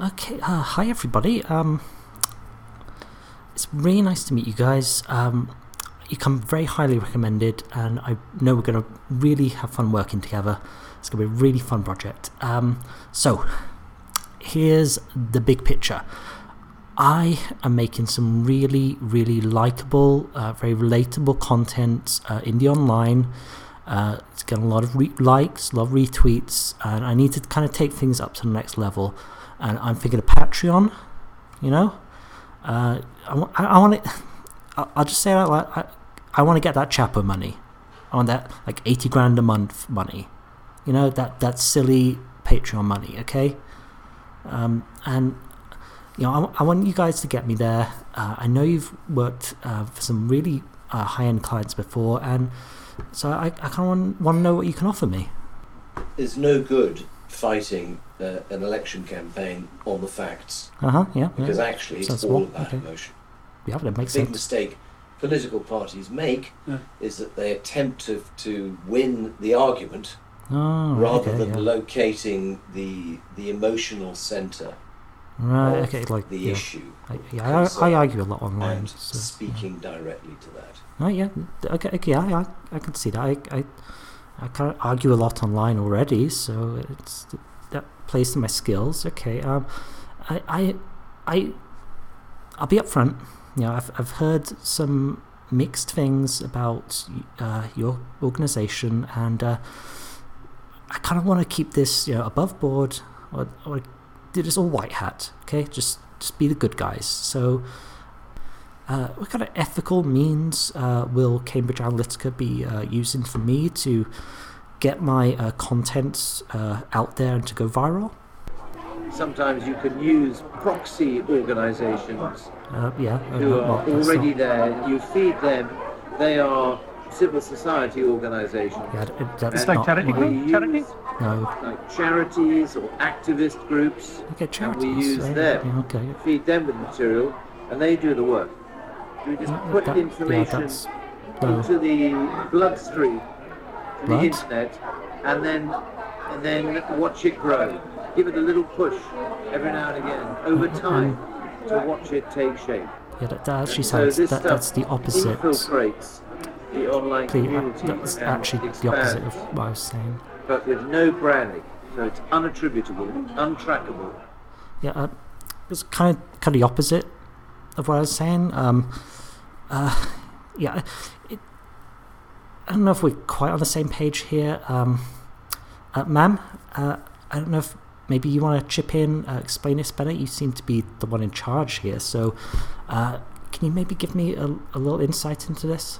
Okay, uh, hi everybody. Um, it's really nice to meet you guys. Um, you come very highly recommended, and I know we're going to really have fun working together. It's going to be a really fun project. Um, so, here's the big picture. I am making some really, really likable, uh, very relatable content uh, in the online. Uh, it's getting a lot of likes, a lot of retweets, and I need to kind of take things up to the next level. And I'm thinking of Patreon, you know. Uh, I, I, want it. I'll just say that loud. I, I want to get that Chapo money. I want that like eighty grand a month money. You know that that silly Patreon money. Okay. Um, and you know, I, I want you guys to get me there. Uh, I know you've worked uh, for some really uh, high end clients before, and so I, I kind of want, want to know what you can offer me. There's no good fighting uh, an election campaign on the facts Uh huh. Yeah. because yeah. actually it's Sensible, all about okay. emotion. yeah, that makes The big sense. mistake political parties make Yeah. is that they attempt to, to win the argument Oh, rather okay, than yeah. locating the the emotional centre right. of Okay. Like the yeah. issue I, yeah, I, I argue a lot online. and so, yeah. speaking directly to that. Oh yeah, okay, okay, yeah, I, I can see that. I, I, I kind of argue a lot online already, so it's plays to my skills. Okay, um, I, I, I, I'll be upfront. You know, I've I've heard some mixed things about uh, your organization, and uh, I kind of want to keep this, you know, above board, or, or do this all white hat. Okay, just just be the good guys. So. Uh, what kind of ethical means uh, will Cambridge Analytica be uh, using for me to get my uh, content uh, out there and to go viral? Sometimes you can use proxy organizations Uh, yeah, uh, who well, are that's already not- there. You feed them. They are civil society organizations. yeah, that's It's like charity my- group? Charity? No, Like charities or activist groups. okay, And charities. we use them. yeah, okay. Feed them with material, and they do the work. We just Uh, put that- yeah, information that's no. into the bloodstream, the internet, and then and then watch it grow. Give it a little push every now and again, over Uh, time, to watch it take shape. Yeah, that, that actually sounds this that, that's the opposite. infiltrates the online uh, community that's actually the opposite of what I was saying. but with no branding, so it's unattributable, untrackable. Yeah, uh, it's kind of kind of the opposite of what I was saying. Um, uh, yeah, it, I don't know if we're quite on the same page here. Um, uh, ma'am, uh, I don't know if maybe you want to chip in, uh, explain this better. You seem to be the one in charge here, so uh, can you maybe give me a, a little insight into this?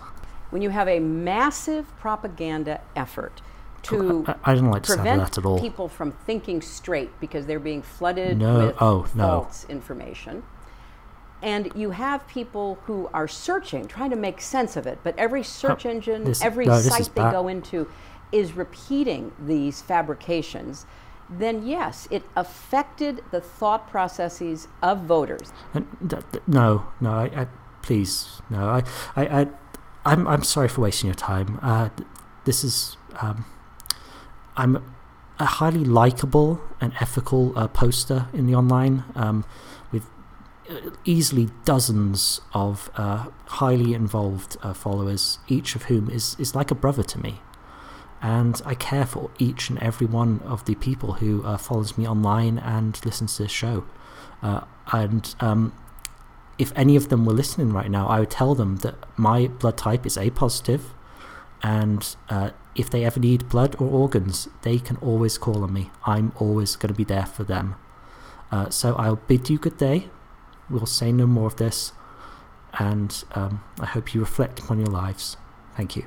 when you have a massive propaganda effort to I, I don't like prevent that at all. people from thinking straight because they're being flooded No, with oh, no. false information. And you have people who are searching, trying to make sense of it, but every search engine, this- every no, site they go into is repeating these fabrications. Then, yes, it affected the thought processes of voters. No, no, I, I please, no, I, I, I, I'm, I'm sorry for wasting your time. Uh, th- this is, um, I'm a highly likable and ethical uh, poster in the online, um, easily dozens of uh, highly involved uh, followers, each of whom is, is like a brother to me. And I care for each and every one of the people who uh, follows me online and listens to this show. Uh, and um, if any of them were listening right now, I would tell them that my blood type is A positive, and uh, if they ever need blood or organs, they can always call on me. I'm always going to be there for them. Uh, so I'll bid you good day. We'll say no more of this, and um, I hope you reflect upon your lives. Thank you.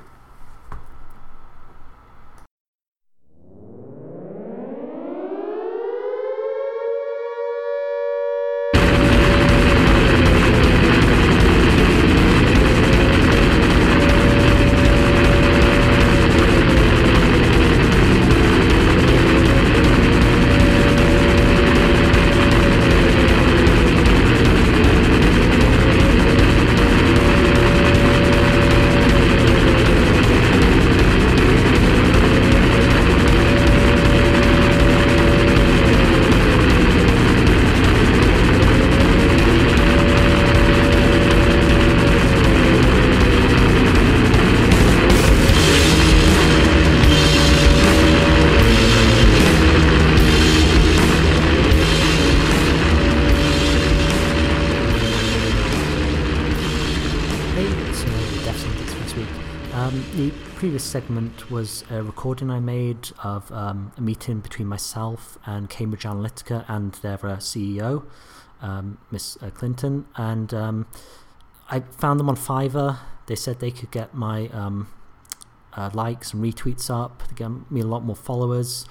Recording I made of um, a meeting between myself and Cambridge Analytica and their uh, CEO, um, Miss uh, Clinton, and um, I found them on Fiverr. They said they could get my um, uh, likes and retweets up, they get me a lot more followers,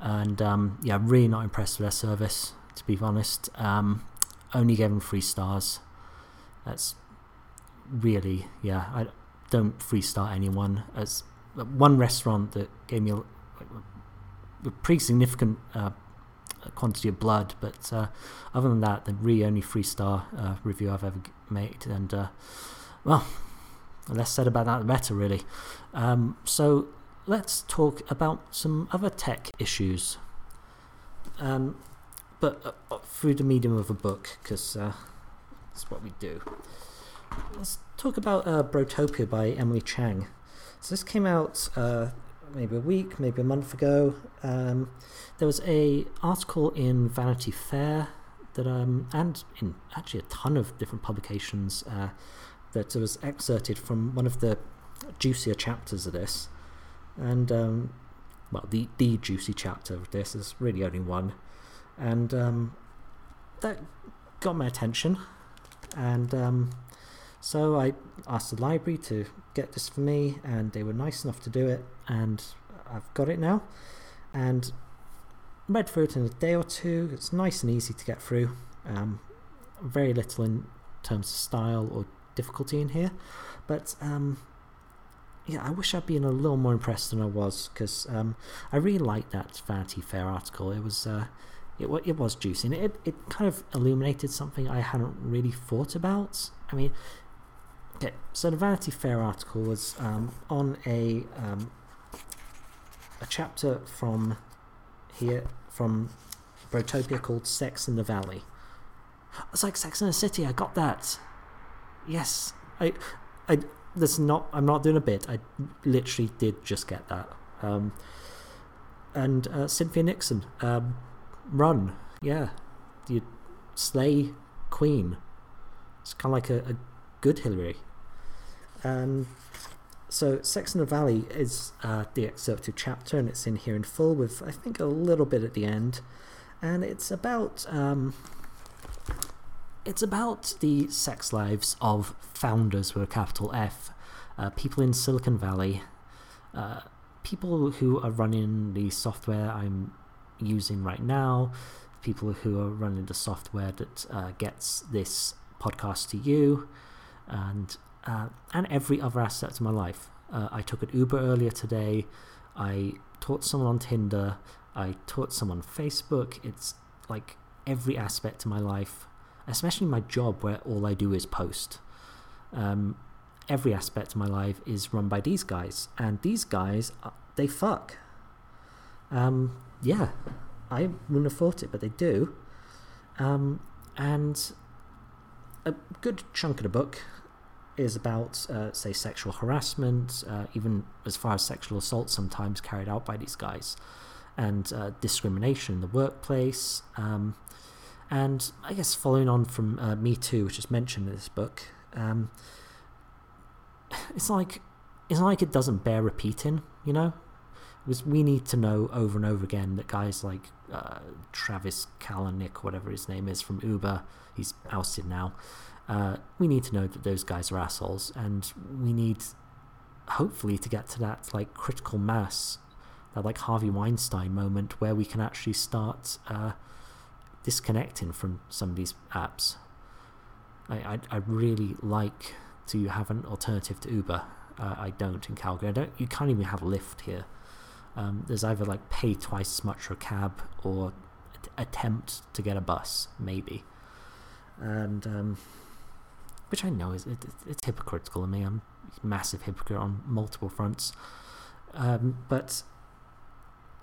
and um, yeah, really not impressed with their service, to be honest. Um, only gave them three stars. That's really, yeah, I don't free star anyone. As one restaurant that gave me a, a pretty significant uh, quantity of blood, but uh, other than that, the really only three star uh, review I've ever made. And uh, well, the less said about that, the better, really. Um, so let's talk about some other tech issues. Um, but uh, through the medium of a book, because uh, that's what we do. Let's talk about uh, Brotopia by Emily Chang. So this came out uh, maybe a week, maybe a month ago. Um, there was a article in Vanity Fair that, um, and in actually a ton of different publications, uh, that was excerpted from one of the juicier chapters of this, and um, well, the the juicy chapter of this. Is really only one, and um, that got my attention, and um, so I asked the library to get this for me, and they were nice enough to do it, and I've got it now. And read through it in a day or two. It's nice and easy to get through. Um, very little in terms of style or difficulty in here, but um, yeah, I wish I'd been a little more impressed than I was because um, I really liked that Vanity Fair article. It was. Uh, it, it was juicy and it, it kind of illuminated something I hadn't really thought about. I mean, Okay, so the Vanity Fair article was um, on a um, a chapter from here from Brotopia called "Sex in the Valley." It's like Sex in the City. I got that. Yes, I, I. That's not. I'm not doing a bit. I literally did just get that. Um, and uh, Cynthia Nixon, um, run. Yeah, you slay Queen. It's kind of like a, a good Hillary. Um, so, Sex in the Valley is uh, the excerpted chapter, and it's in here in full with, I think, a little bit at the end. And it's about. Um, it's about the sex lives of founders with a capital F, uh, people in Silicon Valley, uh, people who are running the software I'm using right now, people who are running the software that uh, gets this podcast to you, and uh, and every other aspect of my life. Uh, I took an Uber earlier today. I taught someone on Tinder. I taught someone on Facebook. It's like every aspect of my life, especially my job where all I do is post. Um, every aspect of my life is run by these guys, and these guys, uh, they fuck. Um, yeah, I wouldn't have thought it, but they do. Um, and a good chunk of the book is about, uh, say, sexual harassment, uh, even as far as sexual assault sometimes carried out by these guys, and uh, discrimination in the workplace. Um, and I guess following on from uh, Me Too, which is mentioned in this book, um, it's like it's like it doesn't bear repeating, you know. We need to know over and over again that guys like uh, Travis Kalanick, whatever his name is from Uber, he's ousted now uh, we need to know that those guys are assholes, and we need, hopefully, to get to that like critical mass, that like Harvey Weinstein moment where we can actually start uh, disconnecting from some of these apps. I I, I really like to have an alternative to Uber. Uh, I don't in Calgary. I don't. You can't even have Lyft here. Um, there's either like pay twice as much for a cab or attempt to get a bus, maybe. And um, which I know is it, it's hypocritical of me. I'm a massive hypocrite on multiple fronts. Um, but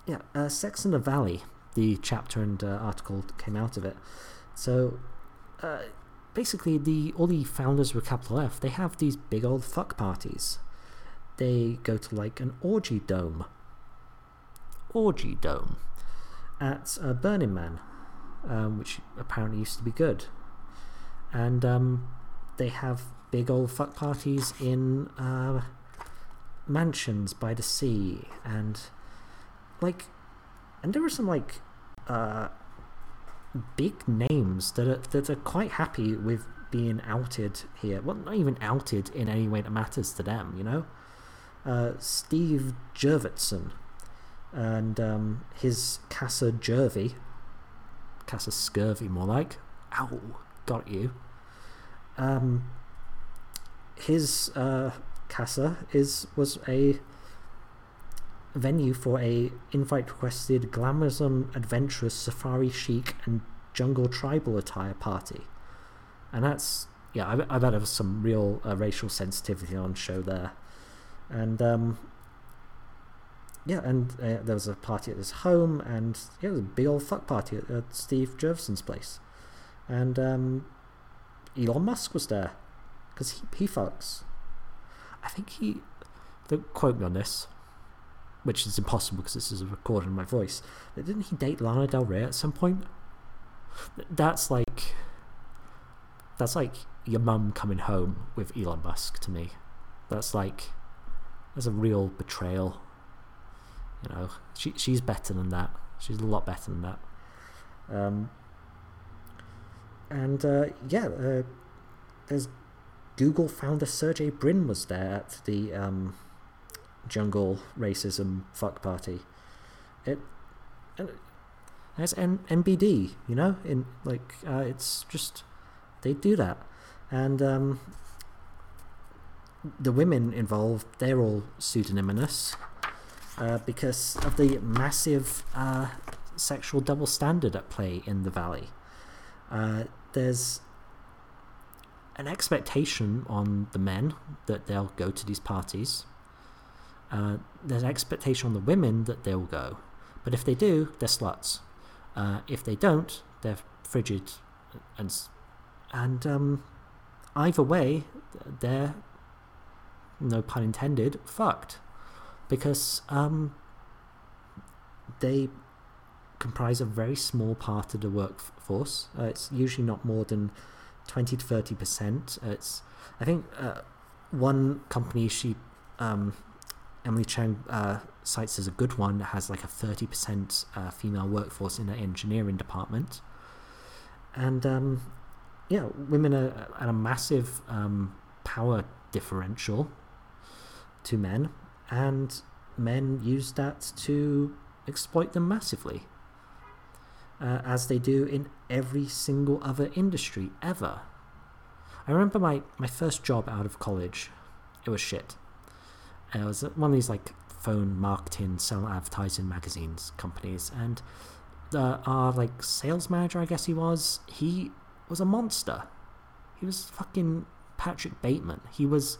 yeah, uh, Sex in the Valley, the chapter and uh, article came out of it. So uh, basically, the all the founders with capital F, they have these big old fuck parties. They go to like an orgy dome. Orgy dome. At uh, Burning Man, um, which apparently used to be good. And um, they have big old fuck parties in uh, mansions by the sea and like and there were some like uh big names that are that are quite happy with being outed here. Well not even outed in any way that matters to them you know? Steve Jurvetson and um, his Casa Jervy Casa Scurvy more like. Ow got you. Um, his uh, casa is was a venue for a invite requested glamoursome adventurous safari chic and jungle tribal attire party. And that's yeah i, I bet there was some real uh, racial sensitivity on show there. And um, yeah and uh, there was a party at his home and yeah it was a big old fuck party at, at steve Jurvetson's place and um, elon musk was there because he, he fucks i think he don't quote me on this which is impossible because this is a recording of my voice. But didn't he date Lana Del Rey at some point? That's like that's like your mum coming home with Elon Musk to me. That's like that's a real betrayal. You know, she she's better than that. She's a lot better than that. Um, and uh, yeah, uh, there's Google founder Sergey Brin was there at the um, jungle racism fuck party. It and it's N- NBD, you know, in like uh, it's just they do that, and um, the women involved they're all pseudonymous uh, because of the massive uh, sexual double standard at play in the valley. Uh, there's an expectation on the men that they'll go to these parties uh, there's an expectation on the women that they'll go. But if they do, they're sluts. Uh, if they don't, they're frigid. And, and um, either way, they're, no pun intended, fucked. Because um, they comprise a very small part of the workforce. Uh, it's usually not more than 20 to 30%. It's, I think uh, one company, she um, Emily Chang uh, cites as a good one has like a 30% uh, female workforce in the engineering department. And um, yeah, women are at a massive um, power differential to men, and men use that to exploit them massively, uh, as they do in every single other industry ever. I remember my, my first job out of college, it was shit it was one of these like phone marketing, sell advertising magazines companies, and uh, our like sales manager, I guess he was, he was a monster. He was fucking Patrick Bateman. He was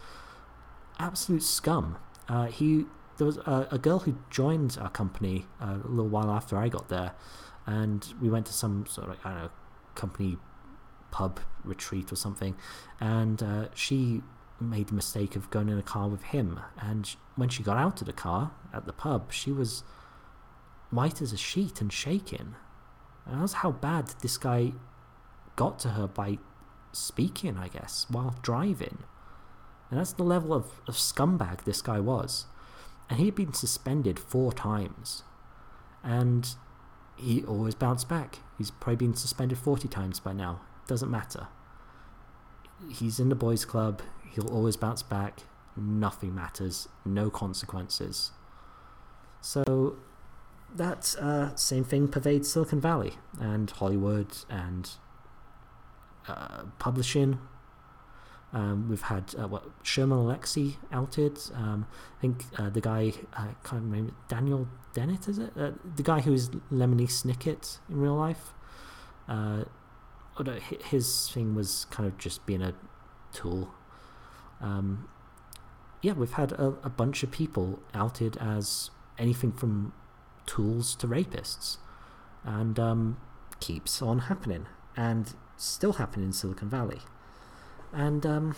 absolute scum. Uh, he there was a, a, girl who joined our company uh, a little while after I got there, and we went to some sort of I don't know company pub retreat or something, and uh, she made the mistake of going in a car with him. And when she got out of the car at the pub, she was white as a sheet and shaking. And that's how bad this guy got to her by speaking, I guess, while driving. And that's the level of, of scumbag this guy was. And he'd been suspended four times. And he always bounced back. He's probably been suspended 40 times by now. Doesn't matter. He's in the boys' club. He'll always bounce back. Nothing matters. No consequences. So that uh, same thing pervades Silicon Valley and Hollywood and uh, publishing. Um, we've had uh, what Sherman Alexie outed. Um, I think uh, the guy I can't remember Daniel Dennett is it? Uh, the guy who is Lemony Snicket in real life. Uh, his thing was kind of just being a tool um, yeah, we've had a, a, bunch of people outed as anything from tools to rapists, and um, keeps on happening, and still happening in Silicon Valley, and um,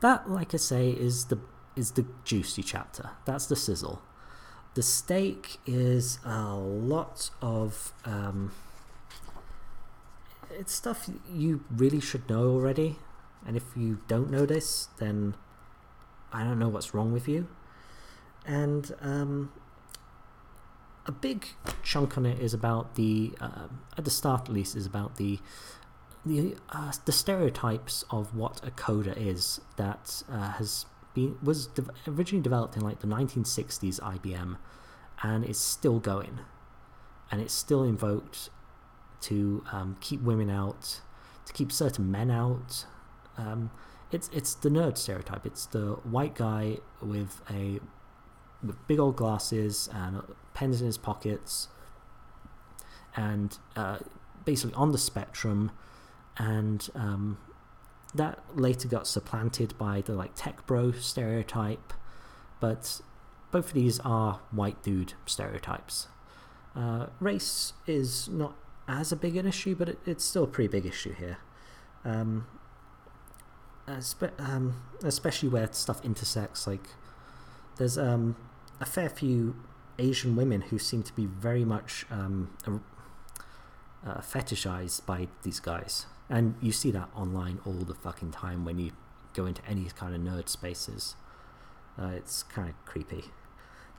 that, like I say, is the is the juicy chapter. That's the sizzle. The steak is a lot of um, it's stuff you really should know already and if you don't know this, then I don't know what's wrong with you. And um, a big chunk on it is about the, uh, at the start at least, is about the the uh, the stereotypes of what a coder is that uh, has been was de- originally developed in like the 1960s IBM, and is still going, and it's still invoked to um, keep women out, to keep certain men out. Um, it's it's the nerd stereotype. It's the white guy with a with big old glasses and pens in his pockets, and uh, basically on the spectrum, and um, that later got supplanted by the like tech bro stereotype, but both of these are white dude stereotypes. Uh, race is not as a big an issue, but it, it's still a pretty big issue here. Um, um, especially where stuff intersects. Like, there's um, a fair few Asian women who seem to be very much um, uh, fetishized by these guys, and you see that online all the fucking time when you go into any kind of nerd spaces. Uh, it's kind of creepy.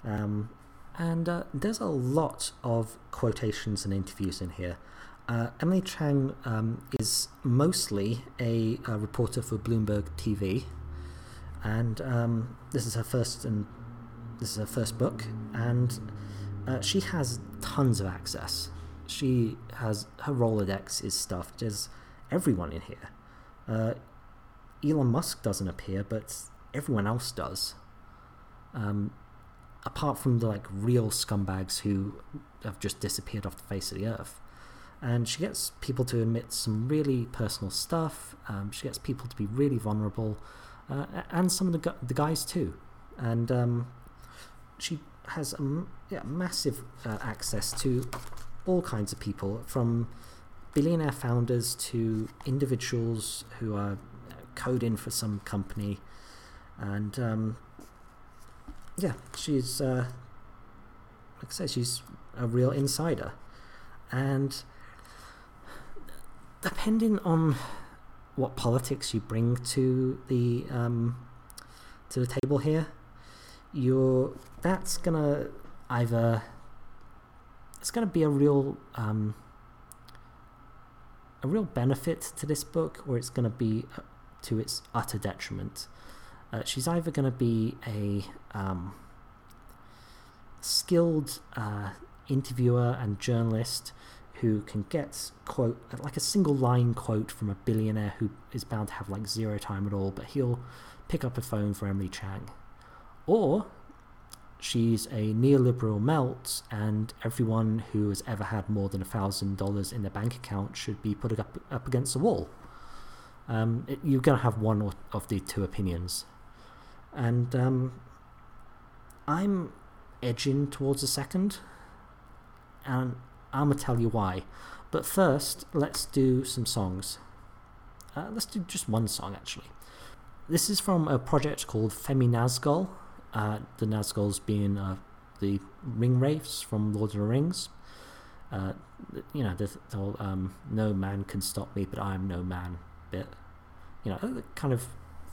Um, and uh, there's a lot of quotations and interviews in here. Uh, Emily Chang um, is mostly a, a, reporter for Bloomberg TV, and um, this is her first and this is her first book, and uh, she has tons of access. She has her Rolodex is stuffed. There's everyone in here. Uh, Elon Musk doesn't appear, but everyone else does. Um, apart from the like real scumbags who have just disappeared off the face of the earth. And she gets people to admit some really personal stuff. Um, she gets people to be really vulnerable, uh, and some of the gu- the guys too. And um, she has a yeah, massive uh, access to all kinds of people, from billionaire founders to individuals who are coding for some company, and um, yeah, she's uh, like I say, she's a real insider, and depending on what politics you bring to the um, to the table here, you're that's gonna either it's gonna be a real um, a real benefit to this book, or it's gonna be uh, to its utter detriment. Uh, she's either going to be a um, skilled uh, interviewer and journalist who can get quote like a single line quote from a billionaire who is bound to have like zero time at all, but he'll pick up a phone for Emily Chang, or she's a neoliberal melt, and everyone who has ever had more than a thousand dollars in their bank account should be put up up against the wall. Um, it, you're going to have one of the two opinions and um, I'm edging towards the second, and I'm gonna tell you why. But first, let's do some songs. Uh, let's do just one song actually. This is from a project called Feminazgûl. The Nazguls being uh, the ring wraiths from Lord of the Rings. Uh, you know, the, the whole um, "No man can stop me, but I am no man" bit. You know, it kind of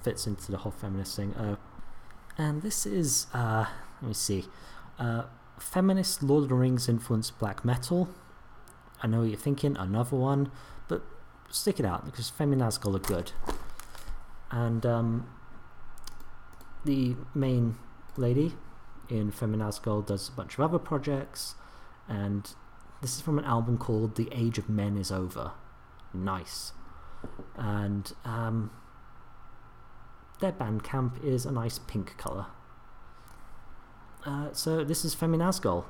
fits into the whole feminist thing. Uh, and this is uh, let me see, uh, feminist Lord of the Rings influenced black metal. I know what you're thinking, another one, but stick it out because Feminazgûl are good. And um, the main lady in Feminazgûl does a bunch of other projects, and this is from an album called The Age of Men is Over. Nice. And um, their Bandcamp is a nice pink colour. Uh, so this is Feminazgûl.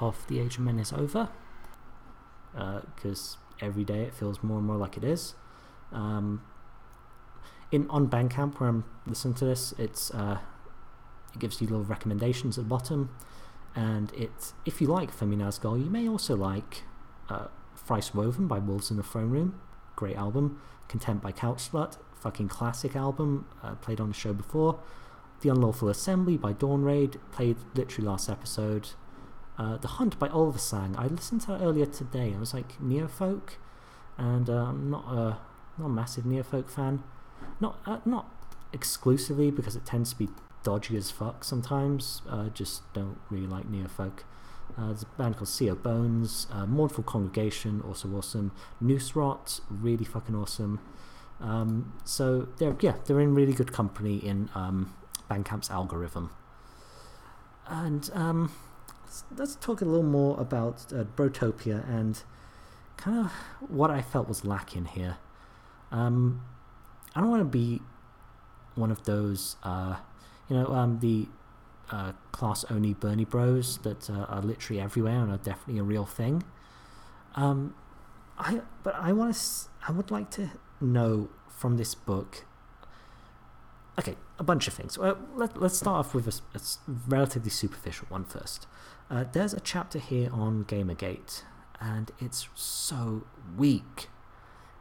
Of The Age of Men is Over. Because uh, every day it feels more and more like it is. Um, in on Bandcamp, where I'm listening to this, it's uh, it gives you little recommendations at the bottom, and it if you like Feminazgûl, you may also like uh, Thrice Woven by Wolves in the Throne Room, great album. Contempt by Couch Slut, fucking classic album, uh, played on the show before. The Unlawful Assembly by Dawn Ray'd, played literally last episode. Uh, the Hunt by Ulvesang, I listened to that earlier today. I was like neofolk, and uh, I'm not a not a massive neofolk fan. Not uh, not exclusively because it tends to be dodgy as fuck sometimes. Uh, just don't really like neofolk. Uh, there's a band called Sea of Bones, uh, Mournful Congregation, also awesome. Noose Rot, really fucking awesome. Um, so they're yeah they're in really good company in um, Bandcamp's algorithm. And um, let's, let's, talk a little more about uh, Brotopia and kind of what I felt was lacking here. Um, I don't want to be one of those, uh, you know, um, the uh, class only Bernie Bros that uh, are literally everywhere and are definitely a real thing. Um, I but I want to. I would like to know from this book Okay, a bunch of things. Well, let, us start off with a, a, relatively superficial one first. Uh, there's a chapter here on Gamergate, and it's so weak.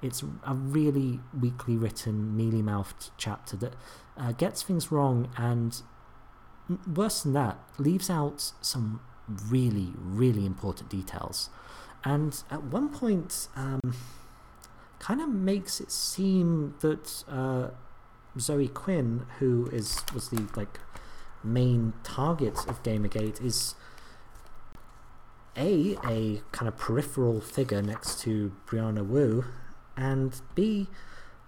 It's a really weakly written, mealy mouthed chapter that uh, gets things wrong, and worse than that, leaves out some really, really important details. And at one point, um, kind of makes it seem that. Uh, Zoe Quinn, who is was the like main target of Gamergate, is a a kind of peripheral figure next to Brianna Wu, and b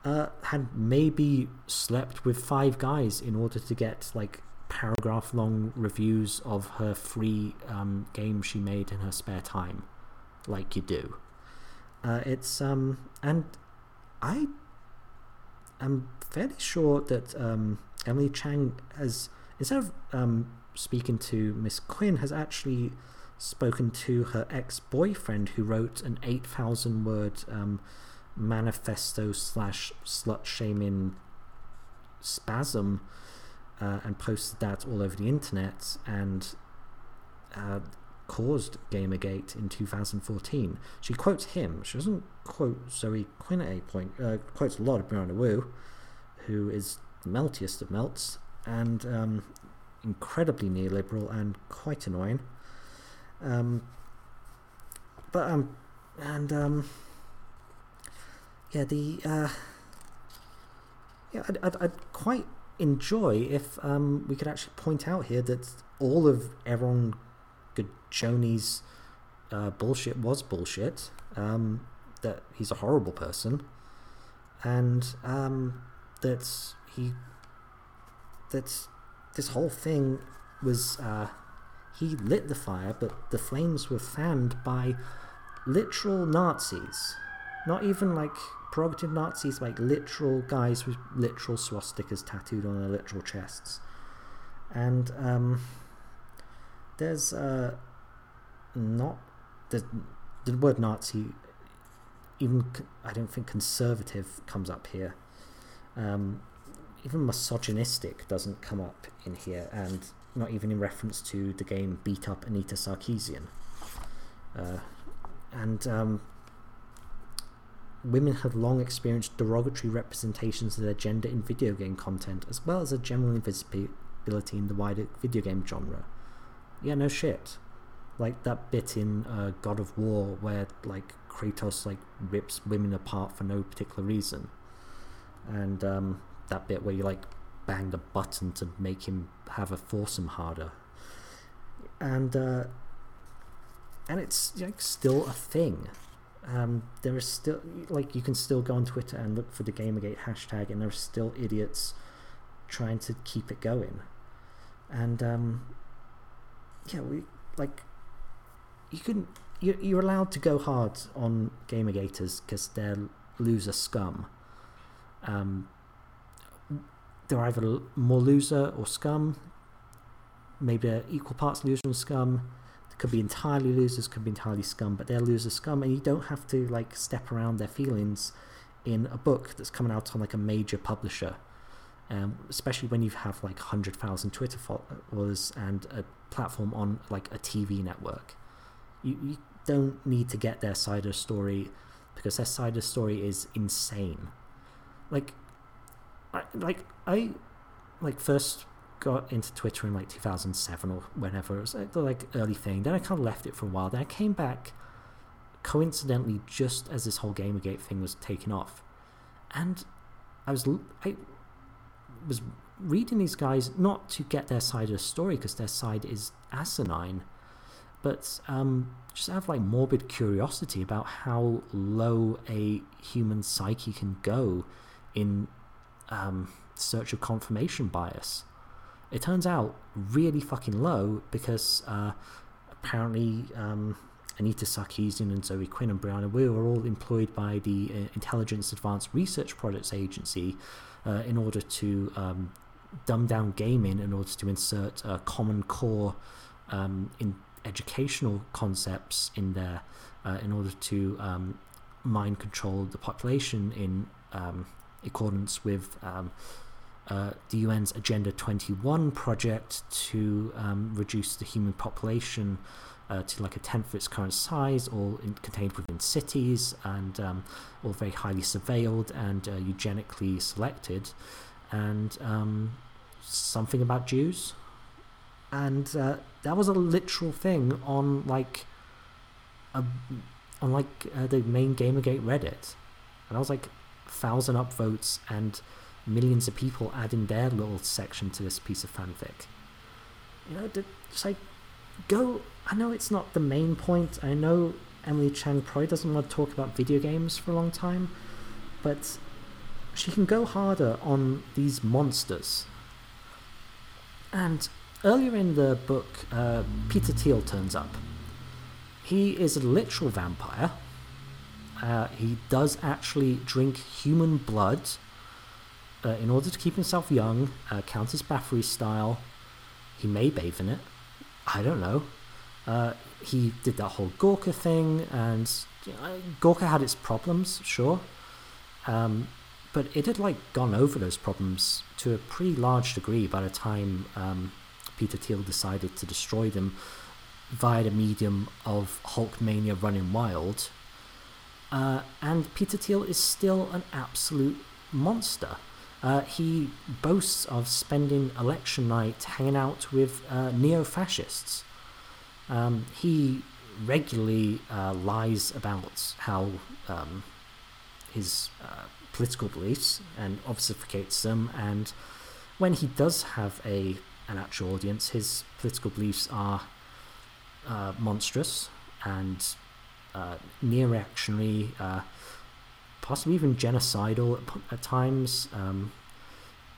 uh, had maybe slept with five guys in order to get like paragraph long reviews of her free um, game she made in her spare time, like you do. Uh, it's um and I am fairly sure that um, Emily Chang has, instead of um, speaking to Miss Quinn, has actually spoken to her ex-boyfriend who wrote an 8,000 word um, manifesto slash slut shaming spasm uh, and posted that all over the internet and uh, caused Gamergate in 2014. She quotes him. She doesn't quote Zoe Quinn at a point. Uh, quotes a lot of Brianna Wu who is the meltiest of melts and um, incredibly neoliberal and quite annoying. Um, but um, and um, yeah, the uh, yeah, I'd, I'd, I'd quite enjoy if um, we could actually point out here that all of Eron Gjoni's uh, bullshit was bullshit. Um, that he's a horrible person, and um, that he that this whole thing was uh, he lit the fire, but the flames were fanned by literal Nazis, not even like prerogative Nazis, like literal guys with literal swastikas tattooed on their literal chests, and um, there's uh, not the the word Nazi even I don't think conservative comes up here. Um, even misogynistic doesn't come up in here, and not even in reference to the game Beat Up Anita Sarkeesian. Uh, and um, women have long experienced derogatory representations of their gender in video game content, as well as a general invisibility in the wider video game genre. Yeah, no shit. Like that bit in uh, God of War where like Kratos like rips women apart for no particular reason and um, that bit where you like bang the button to make him have a foursome harder, and uh, and it's like still a thing. Um, there is still like you can still go on Twitter and look for the Gamergate hashtag, and there are still idiots trying to keep it going. And um, yeah, we like you can you're, you're allowed to go hard on Gamergaters because they're loser scum um, they're either more loser or scum. maybe are equal parts loser and scum. They could be entirely losers, could be entirely scum, but they're loser scum, and you don't have to like step around their feelings in a book that's coming out on like a major publisher. Um, especially when you have like 100,000 Twitter followers and a platform on like a TV network. You, you don't need to get their side of the story because their side of the story is insane. Like, I, like I like first got into Twitter in like 2007 or whenever it was like the like early thing. Then I kind of left it for a while. Then I came back coincidentally just as this whole Gamergate thing was taking off, and I was I was reading these guys not to get their side of the story because their side is asinine, but um, just have like morbid curiosity about how low a human psyche can go in um, search of confirmation bias. It turns out really fucking low because uh, apparently um, Anita Sarkeesian and Zoe Quinn and Brianna Wu are all employed by the uh, Intelligence Advanced Research Projects Agency uh, in order to um, dumb down gaming in order to insert a common core um, in educational concepts in there uh, in order to um, mind control the population in um, accordance with um, uh, the UN's Agenda 21 project to um, reduce the human population uh, to like a tenth of its current size, all in, contained within cities and um, all very highly surveilled and uh, eugenically selected, and um, something about Jews. And uh, that was a literal thing on like a, on like uh, the main Gamergate Reddit, and I was like thousand upvotes and millions of people adding their little section to this piece of fanfic. You know, just like go. I know it's not the main point. I know Emily Chang probably doesn't want to talk about video games for a long time, but she can go harder on these monsters. And earlier in the book, uh, Peter Thiel turns up. He is a literal vampire. Uh, he does actually drink human blood uh, in order to keep himself young, uh, Countess Bathory style. He may bathe in it. I don't know. Uh, he did that whole Gawker thing, and you know, had its problems, sure. Um, but it had like gone over those problems to a pretty large degree by the time um, Peter Thiel decided to destroy them via the medium of Hulkamania running wild. Uh, and Peter Thiel is still an absolute monster. Uh, he boasts of spending election night hanging out with uh, neo fascists. Um, he regularly uh, lies about how um, his uh, political beliefs and obfuscates them, and when he does have a an actual audience, his political beliefs are uh, monstrous and uh, neo-reactionary possibly even genocidal at, at times. Um,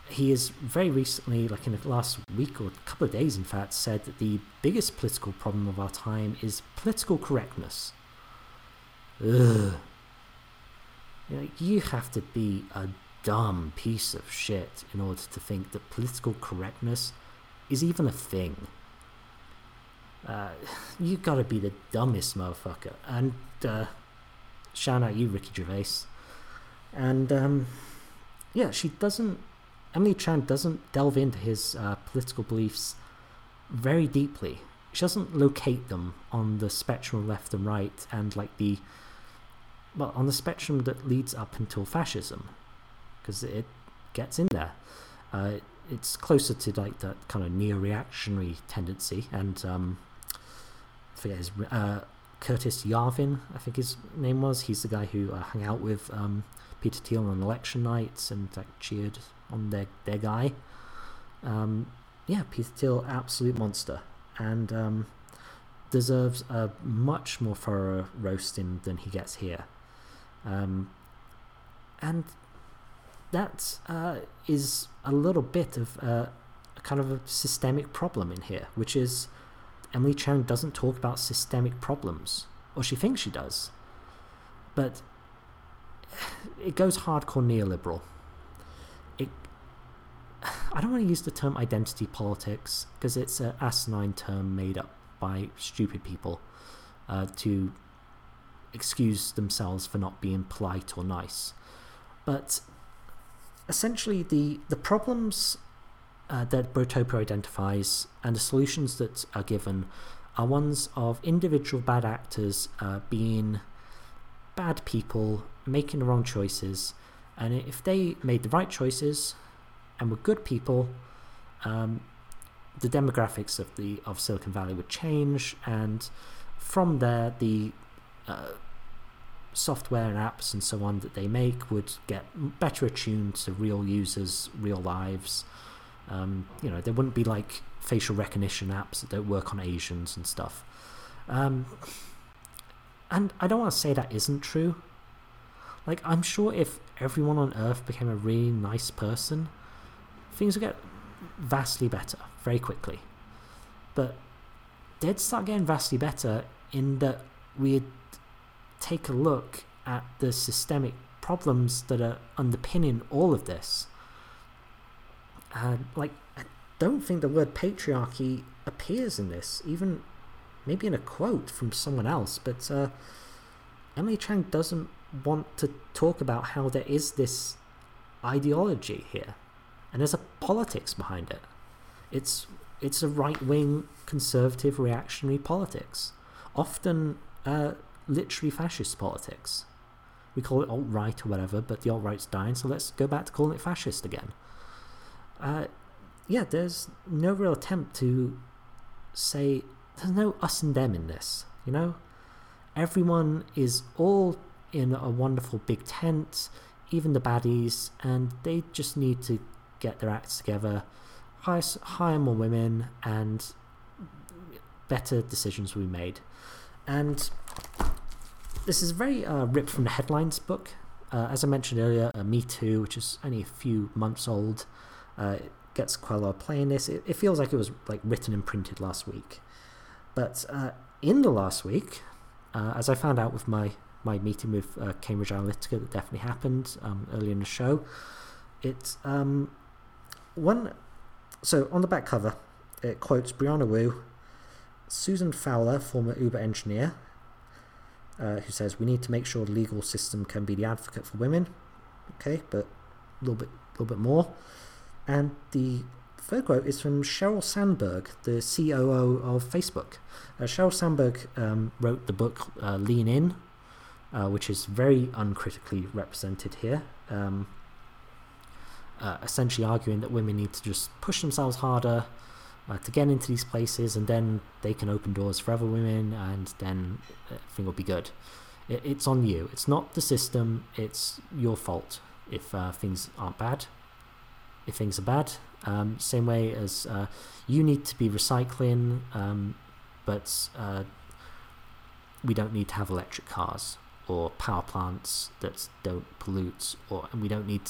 he has very recently, like in the last week or a couple of days, in fact, said that the biggest political problem of our time is political correctness. Ugh. You, know, you have to be a dumb piece of shit in order to think that political correctness is even a thing. Uh, you gotta be the dumbest motherfucker. And uh, shout out you, Ricky Gervais. And um, yeah, she doesn't. Emily Chang doesn't delve into his uh, political beliefs very deeply. She doesn't locate them on the spectrum left and right, and like the well, on the spectrum that leads up until fascism, because it gets in there. Uh, it's closer to like that kind of neo-reactionary tendency, and um, forget his uh, Curtis Yarvin, I think his name was. He's the guy who uh, hung out with um, Peter Thiel on election nights and like cheered on their their guy. Um, yeah, Peter Thiel, absolute monster, and um, deserves a much more thorough roasting than he gets here. Um, and that uh, is a little bit of uh, a kind of a systemic problem in here, which is Emily Chang doesn't talk about systemic problems, or she thinks she does. But it goes hardcore neoliberal. It, I don't want to use the term identity politics because it's an asinine term made up by stupid people uh, to excuse themselves for not being polite or nice. But essentially, the, the problems uh, that Brotopia identifies and the solutions that are given are ones of individual bad actors uh, being bad people, making the wrong choices, and if they made the right choices and were good people, um, the demographics of the of Silicon Valley would change, and from there, the uh, software and apps and so on that they make would get better attuned to real users, real lives. Um, you know, there wouldn't be like facial recognition apps that don't work on Asians and stuff. Um, and I don't want to say that isn't true. Like, I'm sure if everyone on Earth became a really nice person, things would get vastly better very quickly. But they'd start getting vastly better in that we'd take a look at the systemic problems that are underpinning all of this. Like, I don't think the word patriarchy appears in this, even maybe in a quote from someone else, but uh, Emily Chang doesn't want to talk about how there is this ideology here, and there's a politics behind it. It's it's a right wing conservative reactionary politics, often uh, literally fascist politics. We call it alt right or whatever, but the alt right's dying, so let's go back to calling it fascist again. Uh, yeah, there's no real attempt to say there's no us and them in this, you know? Everyone is all in a wonderful big tent, even the baddies, and they just need to get their acts together, hire, hire more women, and better decisions will be made. And this is very uh, ripped from the headlines book. Uh, as I mentioned earlier, uh, Me Too, which is only a few months old, uh, gets quite a lot of play in this. It, it, feels like it was like written and printed last week. But uh, in the last week, uh, as I found out with my, my meeting with uh, Cambridge Analytica that definitely happened um, earlier in the show, it's um, one. So on the back cover, it quotes Brianna Wu, Susan Fowler, former Uber engineer, uh, who says we need to make sure the legal system can be the advocate for women. Okay, but a little bit, little bit more. And the third quote is from Sheryl Sandberg, the COO of Facebook. Uh, Sheryl Sandberg um, wrote the book uh, Lean In, uh, which is very uncritically represented here. Um, uh, essentially arguing that women need to just push themselves harder uh, to get into these places, and then they can open doors for other women, and then everything will be good. It, it's on you. It's not the system. It's your fault if uh, things aren't bad. If things are bad, um, same way as uh, you need to be recycling, um, but uh, we don't need to have electric cars or power plants that don't pollute, or and we don't need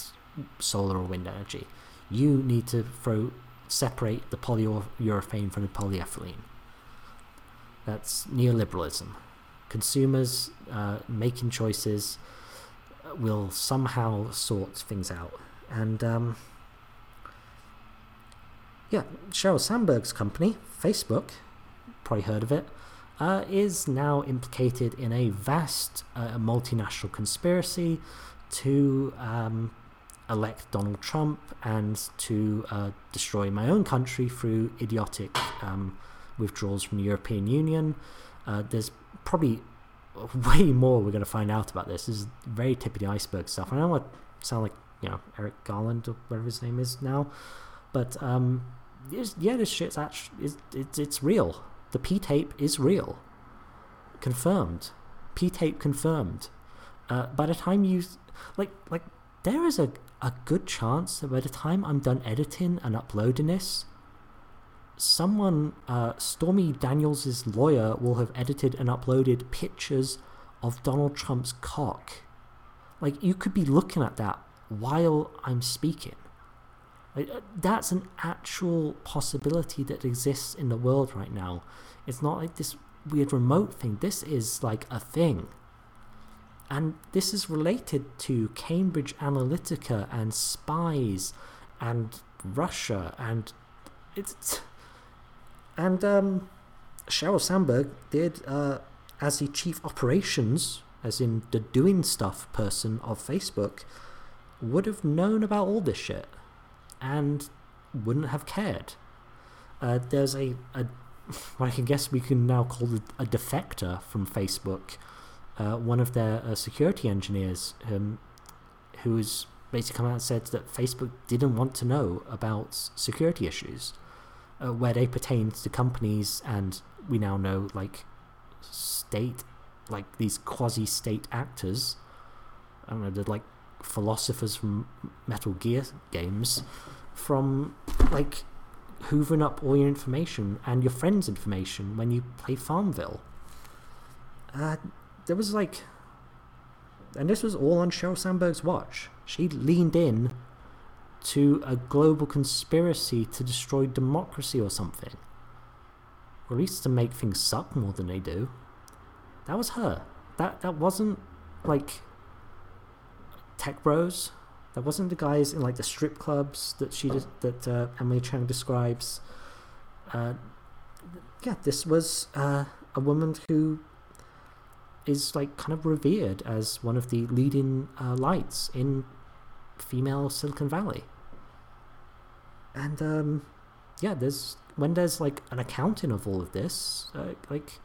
solar or wind energy. You need to throw separate the polyurethane from the polyethylene. That's neoliberalism. Consumers uh, making choices will somehow sort things out, and um, yeah, Sheryl Sandberg's company, Facebook, probably heard of it, uh, is now implicated in a vast uh, multinational conspiracy to um, elect Donald Trump and to uh, destroy my own country through idiotic um, withdrawals from the European Union. Uh, there's probably way more we're going to find out about this. This is very tip of the iceberg stuff. I don't want to sound like you know Eric Garland or whatever his name is now, but um, yeah, this shit's actually it's, it's, it's real. The P tape is real. Confirmed. P tape confirmed. Uh, by the time you like like there is a a good chance that by the time I'm done editing and uploading this, someone, uh, Stormy Daniels' lawyer, will have edited and uploaded pictures of Donald Trump's cock. Like, you could be looking at that while I'm speaking. Uh, that's an actual possibility that exists in the world right now. It's not like this weird remote thing. This is like a thing. And this is related to Cambridge Analytica and spies and Russia, and it's and um, Sheryl Sandberg did uh, as the chief operations, as in the doing stuff person of Facebook, would have known about all this shit, and wouldn't have cared. Uh, there's a, a I can guess we can now call a defector from Facebook, uh, one of their uh, security engineers, um, who's basically come out and said that Facebook didn't want to know about security issues, uh, where they pertained to companies, and we now know like state, like these quasi-state actors. I don't know, they're like philosophers from Metal Gear games, from like hoovering up all your information and your friends' information when you play Farmville. Uh, there was like, and this was all on Sheryl Sandberg's watch. She leaned in to a global conspiracy to destroy democracy or something, or at least to make things suck more than they do. That was her. That that wasn't like tech bros. That wasn't the guys in like the strip clubs that she did, that uh, Emily Chang describes. Uh, yeah, this was uh, a woman who is like kind of revered as one of the leading uh, lights in female Silicon Valley. And um, yeah, there's when there's like an accounting of all of this, uh, like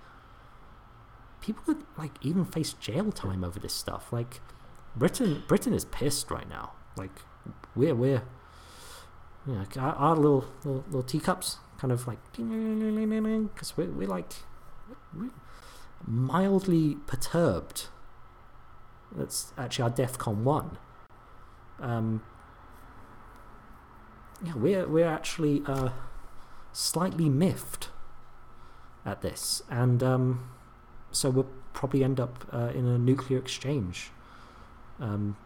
people could like even face jail time over this stuff. Like Britain, Britain is pissed right now. Like we're we're you know, our, our little, little little teacups kind of like because we're, we're like we're mildly perturbed. That's actually our DEFCON one. Um, yeah, we're we're actually uh, slightly miffed at this, and um, so we'll probably end up uh, in a nuclear exchange. Um,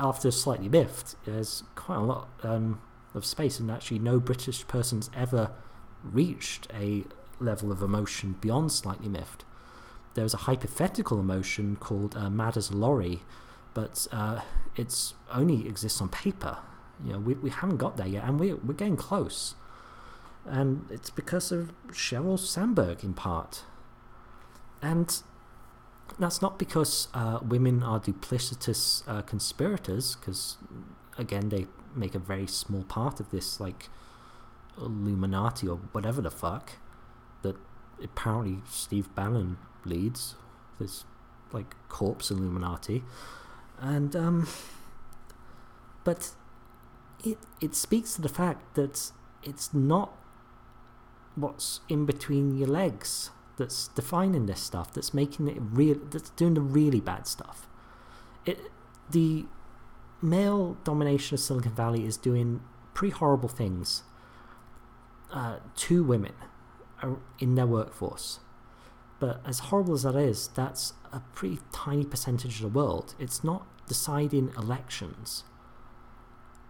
after slightly miffed, there's quite a lot um, of space, and actually, no British person's ever reached a level of emotion beyond slightly miffed. There's a hypothetical emotion called uh, mad as lorry, but uh, it's only exists on paper. You know, we, we haven't got there yet, and we're, we're getting close. And it's because of Sheryl Sandberg in part. And that's not because uh, women are duplicitous uh, conspirators, because again, they make a very small part of this, like Illuminati or whatever the fuck that apparently Steve Bannon leads. This like corpse Illuminati, and um, but it it speaks to the fact that it's not what's in between your legs that's defining this stuff that's making it real that's doing the really bad stuff. It the male domination of silicon valley is doing pretty horrible things uh, to women uh, in their workforce. But as horrible as that is that's a pretty tiny percentage of the world. It's not deciding elections.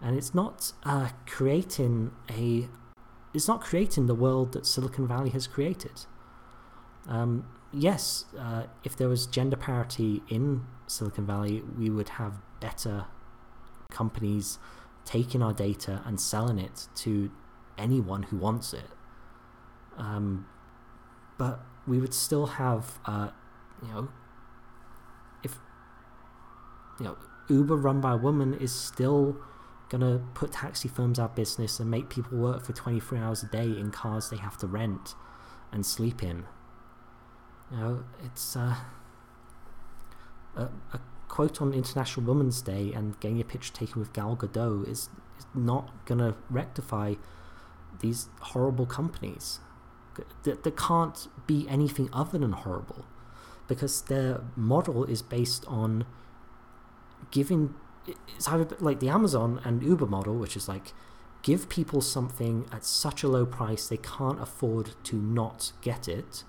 And it's not uh, creating a it's not creating the world that silicon valley has created um, yes, uh, if there was gender parity in Silicon Valley, we would have better companies taking our data and selling it to anyone who wants it. Um, but we would still have, uh, you know, if you know Uber run by a woman is still gonna put taxi firms out of business and make people work for 23 hours a day in cars they have to rent and sleep in. You know, it's uh, a, a quote on International Women's Day and getting a picture taken with Gal Gadot is, is not going to rectify these horrible companies. That they can't be anything other than horrible because their model is based on giving. It's either like the Amazon and Uber model, which is like give people something at such a low price they can't afford to not get it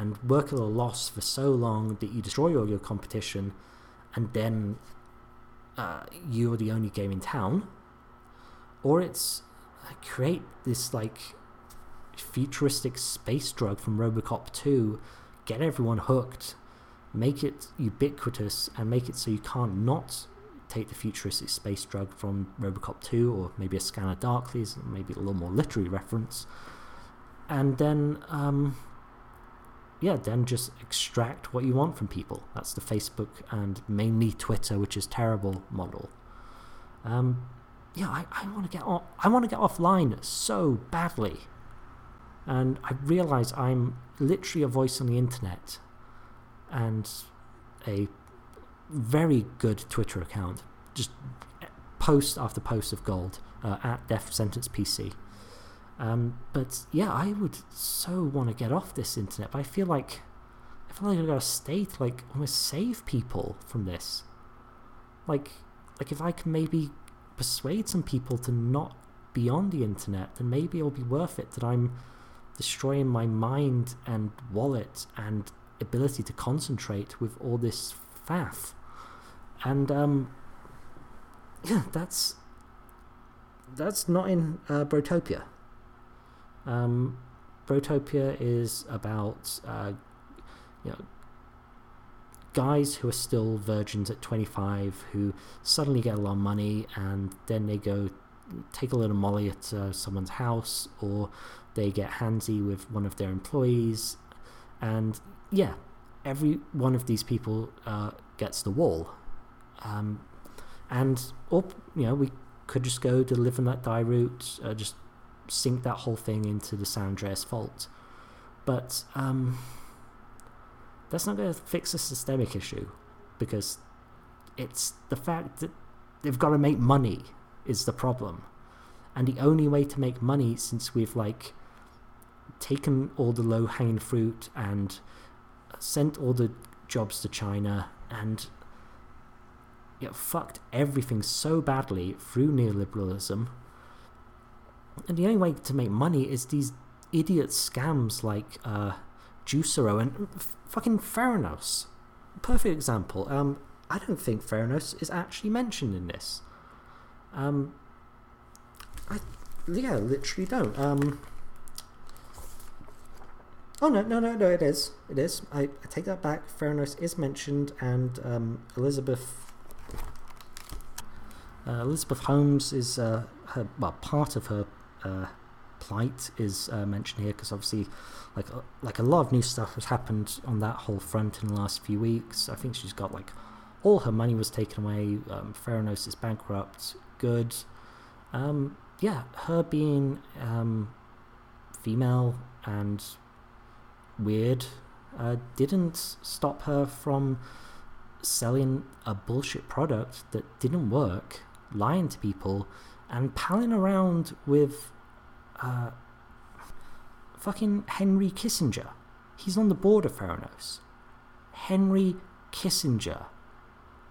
and work at a loss for so long that you destroy all your competition and then uh, you're the only game in town. Or it's uh, create this like futuristic space drug from robocop 2 get everyone hooked make it ubiquitous and make it so you can't not take the futuristic space drug from Robocop 2, or maybe a Scanner Darkly's, maybe a little more literary reference, and then, um, yeah, then just extract what you want from people. That's the Facebook and mainly Twitter, which is terrible model. Um, yeah, I, I want to get off, I want to get offline so badly, and I realize I'm literally a voice on the internet, and a very good Twitter account, just post after post of gold uh, at Death Sentence PC. Um, but yeah, I would so want to get off this internet, but I feel like I feel like I've got a state like almost save people from this. Like, like if I can maybe persuade some people to not be on the internet, then maybe it'll be worth it that I'm destroying my mind and wallet and ability to concentrate with all this faff. And um, yeah, that's that's not in uh, Brotopia. Um, Brotopia is about uh, you know guys who are still virgins at 25 who suddenly get a lot of money and then they go take a little molly at uh, someone's house or they get handsy with one of their employees. And yeah every one of these people uh, gets the wall. Um, and or you know we could just go to live and let die route uh, just sink that whole thing into the San Andreas fault but um, that's not going to fix a systemic issue because it's the fact that they've got to make money is the problem. And the only way to make money since we've like taken all the low hanging fruit and sent all the jobs to China and you know, fucked everything so badly through neoliberalism. And the only way to make money is these idiot scams like uh, Juicero and f- fucking Theranos. Perfect example. Um, I don't think Theranos is actually mentioned in this. Um, I yeah, literally don't. Um, oh no, no, no, no, it is. It is. I, I take that back. Theranos is mentioned, and um, Elizabeth uh, Elizabeth Holmes is uh, her well part of her uh, plight is uh, mentioned here because obviously, like uh, like a lot of new stuff has happened on that whole front in the last few weeks. I think she's got like all her money was taken away. Um, Theranos is bankrupt. Good. Um, yeah, her being um, female and weird uh, didn't stop her from selling a bullshit product that didn't work, lying to people, and palling around with uh, fucking Henry Kissinger. He's on the board of Theranos. Henry Kissinger.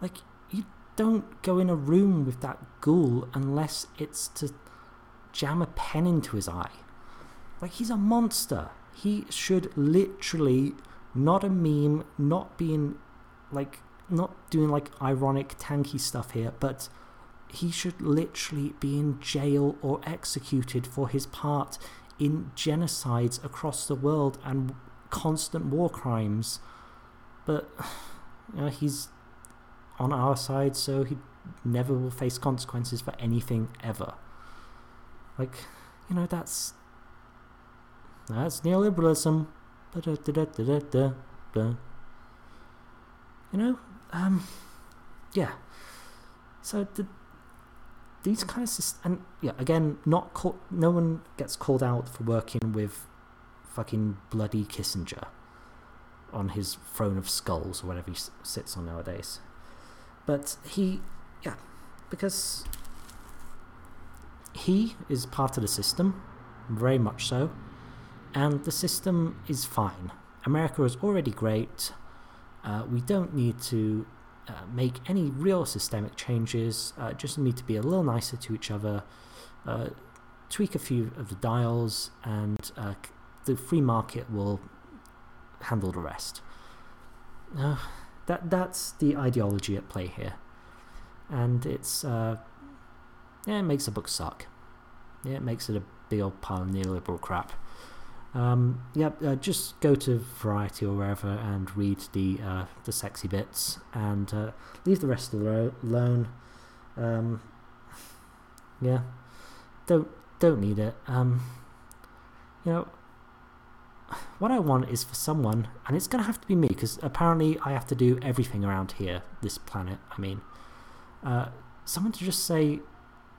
Like, you don't go in a room with that ghoul unless it's to jam a pen into his eye. Like, he's a monster. He should literally not a meme, not being like, not doing like ironic, tanky stuff here, but he should literally be in jail or executed for his part in genocides across the world and constant war crimes. But you know, he's on our side, so he never will face consequences for anything ever. Like, you know, that's that's neoliberalism. You know, um, yeah. So the these kind of and yeah again not call- no one gets called out for working with fucking bloody Kissinger on his throne of skulls or whatever he sits on nowadays. But he yeah because he is part of the system very much so and the system is fine. America is already great. Uh, we don't need to uh, make any real systemic changes, uh, just need to be a little nicer to each other, uh, tweak a few of the dials, and uh, the free market will handle the rest. Uh, that that's the ideology at play here, and it's yeah, it makes the book suck. Yeah, it makes it a big old pile of neoliberal crap. Um, yeah, uh, just go to Variety or wherever and read the uh, the sexy bits, and uh, leave the rest of the alone. Um, yeah, don't don't need it. Um, you know, what I want is for someone, and it's gonna have to be me because apparently I have to do everything around here, this planet. I mean, uh, someone to just say,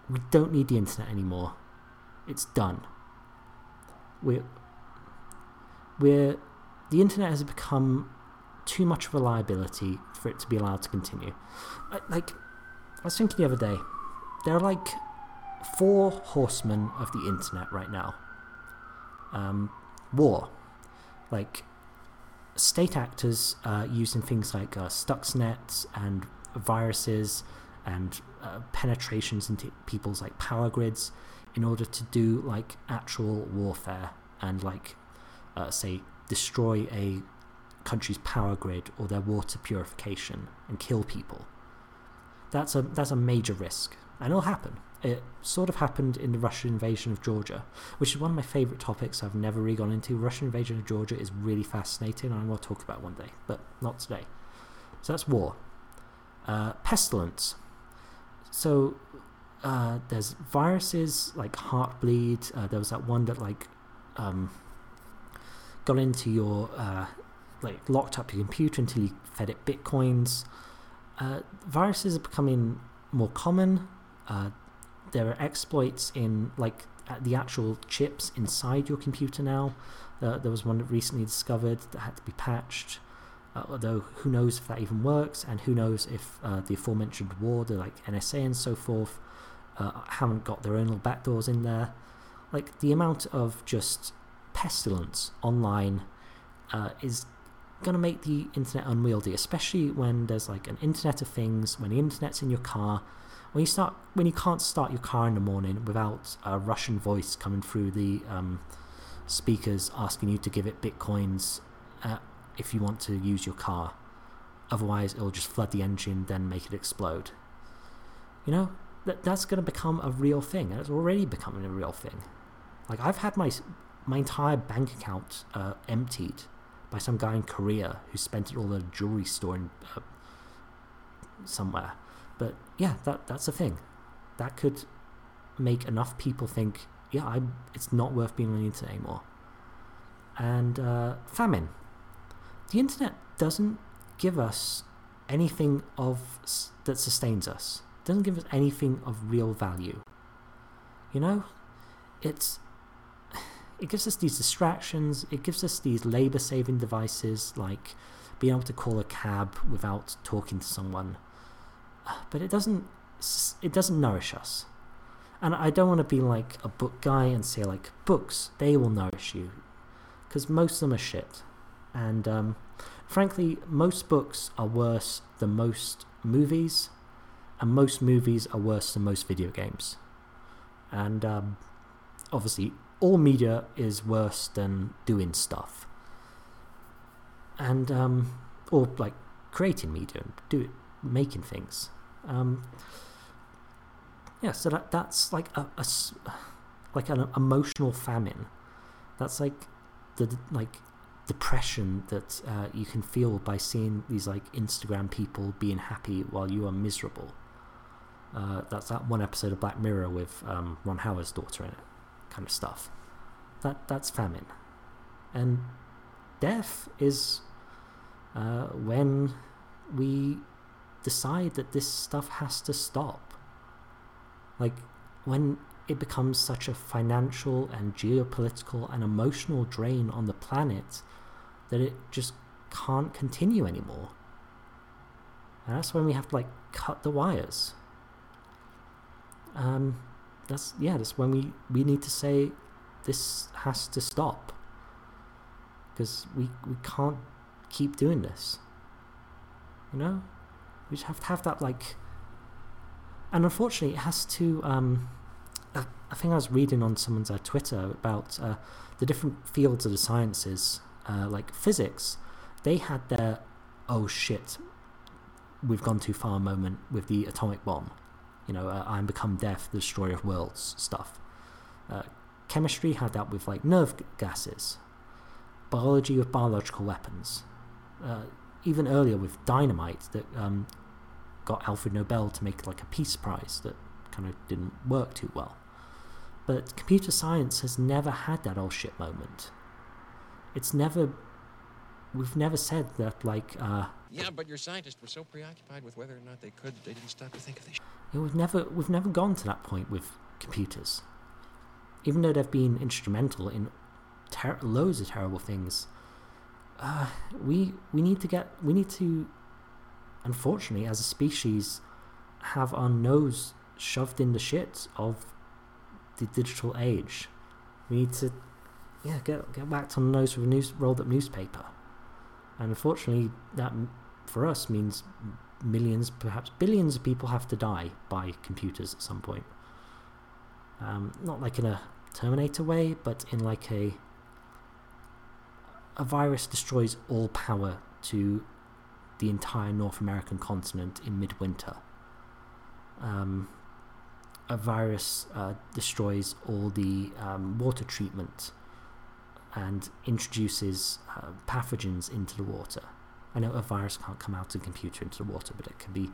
we don't need the internet anymore. It's done. We're we're the internet has become too much of a liability for it to be allowed to continue. Like I was thinking the other day, there are like four horsemen of the internet right now. Um, war, like state actors using things like uh, Stuxnet and viruses and uh, penetrations into people's like power grids in order to do like actual warfare and like uh, say destroy a country's power grid or their water purification and kill people. That's a that's a major risk, and it'll happen. It sort of happened in the Russian invasion of Georgia, which is one of my favourite topics I've never really gone into. Russian invasion of Georgia is really fascinating, and I will talk about one day, but not today. So that's war. Uh, pestilence. So uh, there's viruses like Heartbleed. Uh, there was that one that like um, got into your uh, like locked up your computer until you fed it bitcoins. Uh, viruses are becoming more common. Uh, there are exploits in like the actual chips inside your computer now. Uh, there was one that recently discovered that had to be patched. Uh, although who knows if that even works, and who knows if uh, the aforementioned war, the like NSA and so forth, uh, haven't got their own little backdoors in there. Like the amount of just pestilence online uh, is going to make the internet unwieldy, especially when there's like an internet of things, when the internet's in your car, when you start when you can't start your car in the morning without a Russian voice coming through the um, speakers asking you to give it bitcoins uh, if you want to use your car. Otherwise, it'll just flood the engine, then make it explode. You know, that that's going to become a real thing, and it's already becoming a real thing. Like I've had my my entire bank account uh, emptied by some guy in Korea who spent it all at a jewelry store in uh, somewhere. But yeah, that that's a thing. That could make enough people think, yeah, I it's not worth being on the internet anymore. And uh, famine. The internet doesn't give us anything of that sustains us. It doesn't give us anything of real value. You know, it's it gives us these distractions. It gives us these labor-saving devices like being able to call a cab without talking to someone. But it doesn't it doesn't nourish us. And i don't want to be like a book guy and say like books they will nourish you. Because most of them are shit. And um, frankly most books are worse than most movies and most movies are worse than most video games. And um, obviously all media is worse than doing stuff and um, or like creating media and do making things. Um, yeah, so that that's like a, a like an emotional famine. That's like the like depression that uh, you can feel by seeing these like Instagram people being happy while you are miserable. Uh, that's that one episode of Black Mirror with um, Ron Howard's daughter in it, kind of stuff. That that's famine, and death is uh, when we decide that this stuff has to stop. Like, when it becomes such a financial and geopolitical and emotional drain on the planet that it just can't continue anymore. And that's when we have to, like, cut the wires. Um, that's, yeah, that's when we, we need to say this has to stop. Because we, we can't keep doing this. You know? We just have to have that like, and unfortunately, it has to. Um, I, think I was reading on someone's uh, Twitter about uh, the different fields of the sciences, uh, like physics. They had their oh shit, we've gone too far moment with the atomic bomb. You know, uh, I'm become death, the destroyer of worlds stuff. Uh, chemistry had that with like nerve gases. Biology with biological weapons. Uh, even earlier with dynamite that um, got Alfred Nobel to make like a peace prize that kind of didn't work too well. But computer science has never had that all shit moment. It's never. We've never said that like. Yeah, but your scientists were so preoccupied with whether or not they could, they didn't stop to think of the. Sh- Yeah, we've never we've never gone to that point with computers, even though they've been instrumental in ter- loads of terrible things. Uh, we we need to get we need to, unfortunately, as a species, have our nose shoved in the shit of the digital age. We need to, yeah, get get whacked on the nose with a news rolled up newspaper, and unfortunately, that for us means millions, perhaps billions of people have to die by computers at some point. Um, not like in a Terminator way, but in like a a virus destroys all power to the entire North American continent in midwinter. Um, a virus uh, destroys all the um, water treatment and introduces uh, pathogens into the water. I know a virus can't come out of a computer into the water, but it can be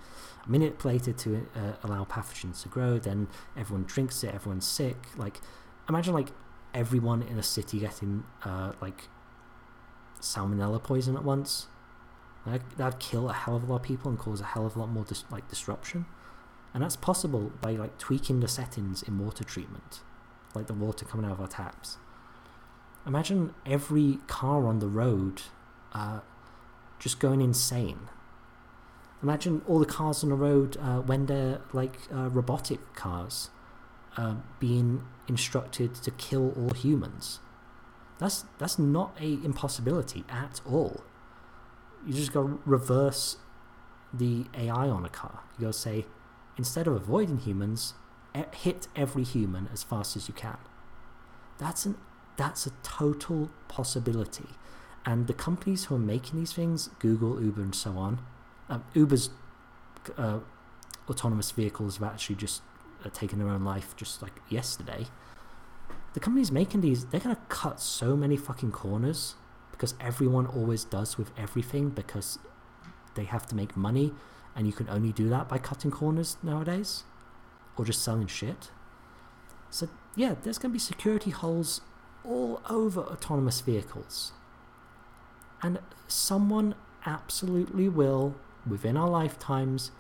manipulated to uh, allow pathogens to grow. Then everyone drinks it, everyone's sick. Like, imagine like everyone in a city getting uh, like salmonella poison at once. Like, that'd kill a hell of a lot of people and cause a hell of a lot more dis- like disruption. And that's possible by like tweaking the settings in water treatment, like the water coming out of our taps. Imagine every car on the road uh, just going insane. Imagine all the cars on the road uh, when they're like uh, robotic cars uh, being instructed to kill all humans. That's that's not a impossibility at all. You just got to reverse the AI on a car. You to say instead of avoiding humans, hit every human as fast as you can. That's an that's a total possibility. And the companies who are making these things google uber and so on um, uber's uh, autonomous vehicles have actually just uh, taken their own life just like yesterday. The companies making these they're going to cut so many fucking corners because everyone always does with everything because they have to make money and you can only do that by cutting corners nowadays or just selling shit. So yeah there's going to be security holes all over autonomous vehicles and someone absolutely will, within our lifetimes,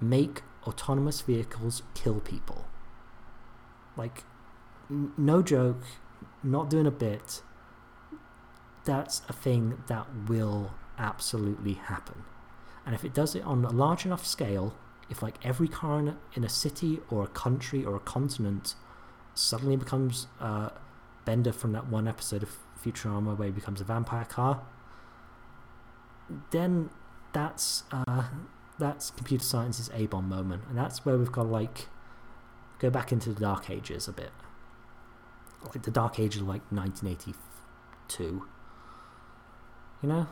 make autonomous vehicles kill people. Like, n- no joke, not doing a bit. That's a thing that will absolutely happen. And if it does it on a large enough scale, if like every car in a, in a city or a country or a continent suddenly becomes uh, Bender from that one episode of Futurama where he becomes a vampire car, then that's uh, that's computer science's A bomb moment, and that's where we've got to like go back into the dark ages a bit, like the dark ages of like 1982. You know,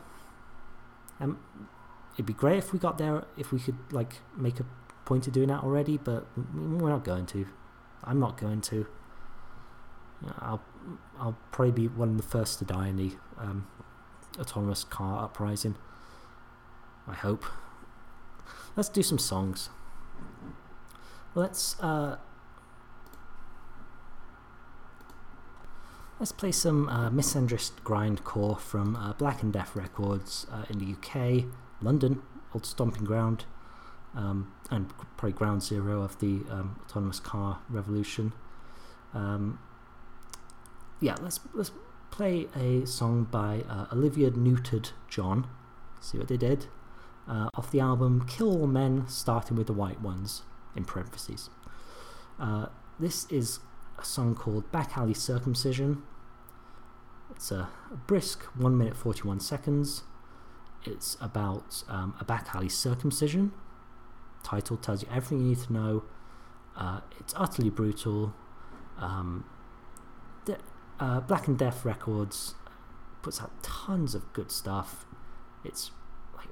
and it'd be great if we got there, if we could like make a point of doing that already, but we're not going to. I'm not going to. I'll I'll probably be one of the first to die in the um, autonomous car uprising. I hope. Let's do some songs. Let's uh, let's play some uh, misandrist grindcore from uh, Black and Death Records uh, in the UK, London, old stomping ground, um, and probably ground zero of the um, autonomous car revolution. Um, yeah, let's let's play a song by uh, Olivia Newton John. See what they did uh, off the album "Kill All Men," starting with the white ones in parentheses. Uh, this is a song called "Back Alley Circumcision." It's a, a brisk one minute forty one seconds. It's about um, a back alley circumcision. Title tells you everything you need to know. Uh, it's utterly brutal. Um, uh, Black and Death Records puts out tons of good stuff. It's like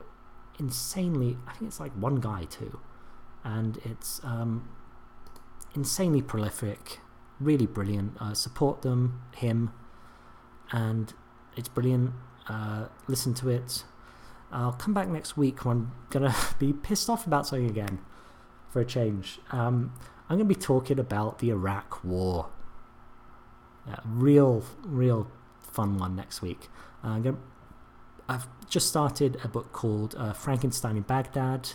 insanely. I think it's like one guy too, and it's um, insanely prolific. Really brilliant. Uh, support them, him, and it's brilliant. Uh, listen to it. I'll come back next week when I'm gonna be pissed off about something again, for a change. Um, I'm gonna be talking about the Iraq War. Yeah, real, real fun one next week. Uh, gonna, I've just started a book called uh, Frankenstein in Baghdad.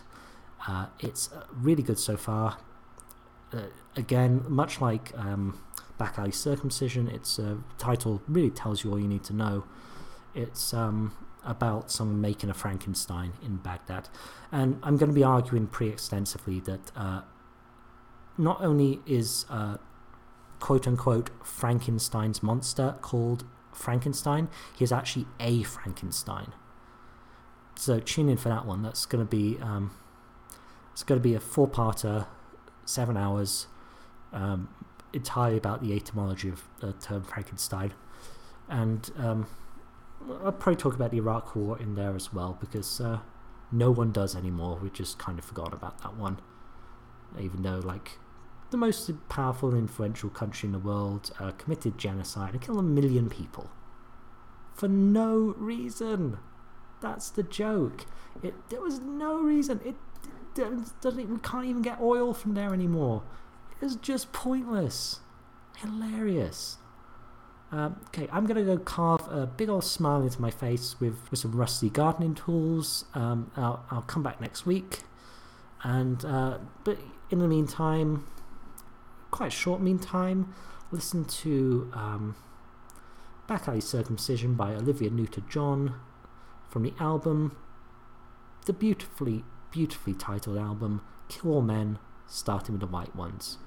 Uh, it's uh, really good so far. Uh, again, much like um, Back Alley Circumcision, its uh, title really tells you all you need to know. It's um, about someone making a Frankenstein in Baghdad. And I'm going to be arguing pretty extensively that not only is quote unquote Frankenstein's monster called Frankenstein, he is actually a Frankenstein. So tune in for that one. That's going to be um, it's going to be a four-parter, seven hours, um, entirely about the etymology of the term Frankenstein, and um, I'll probably talk about the Iraq War in there as well because uh, no one does anymore. We just kind of forgot about that one, even though like the most powerful and influential country in the world uh, committed genocide and killed a million people for no reason. That's the joke. It there was no reason. It, it doesn't. We can't even get oil from there anymore. It's just pointless. Hilarious. Um, okay, I'm gonna go carve a big old smile into my face with, with some rusty gardening tools. Um, I'll, I'll come back next week, and uh, but in the meantime, quite short meantime, listen to um, Back Alley Circumcision by Olivia Newton-John from the album, the beautifully, beautifully titled album Kill All Men, starting with the white ones.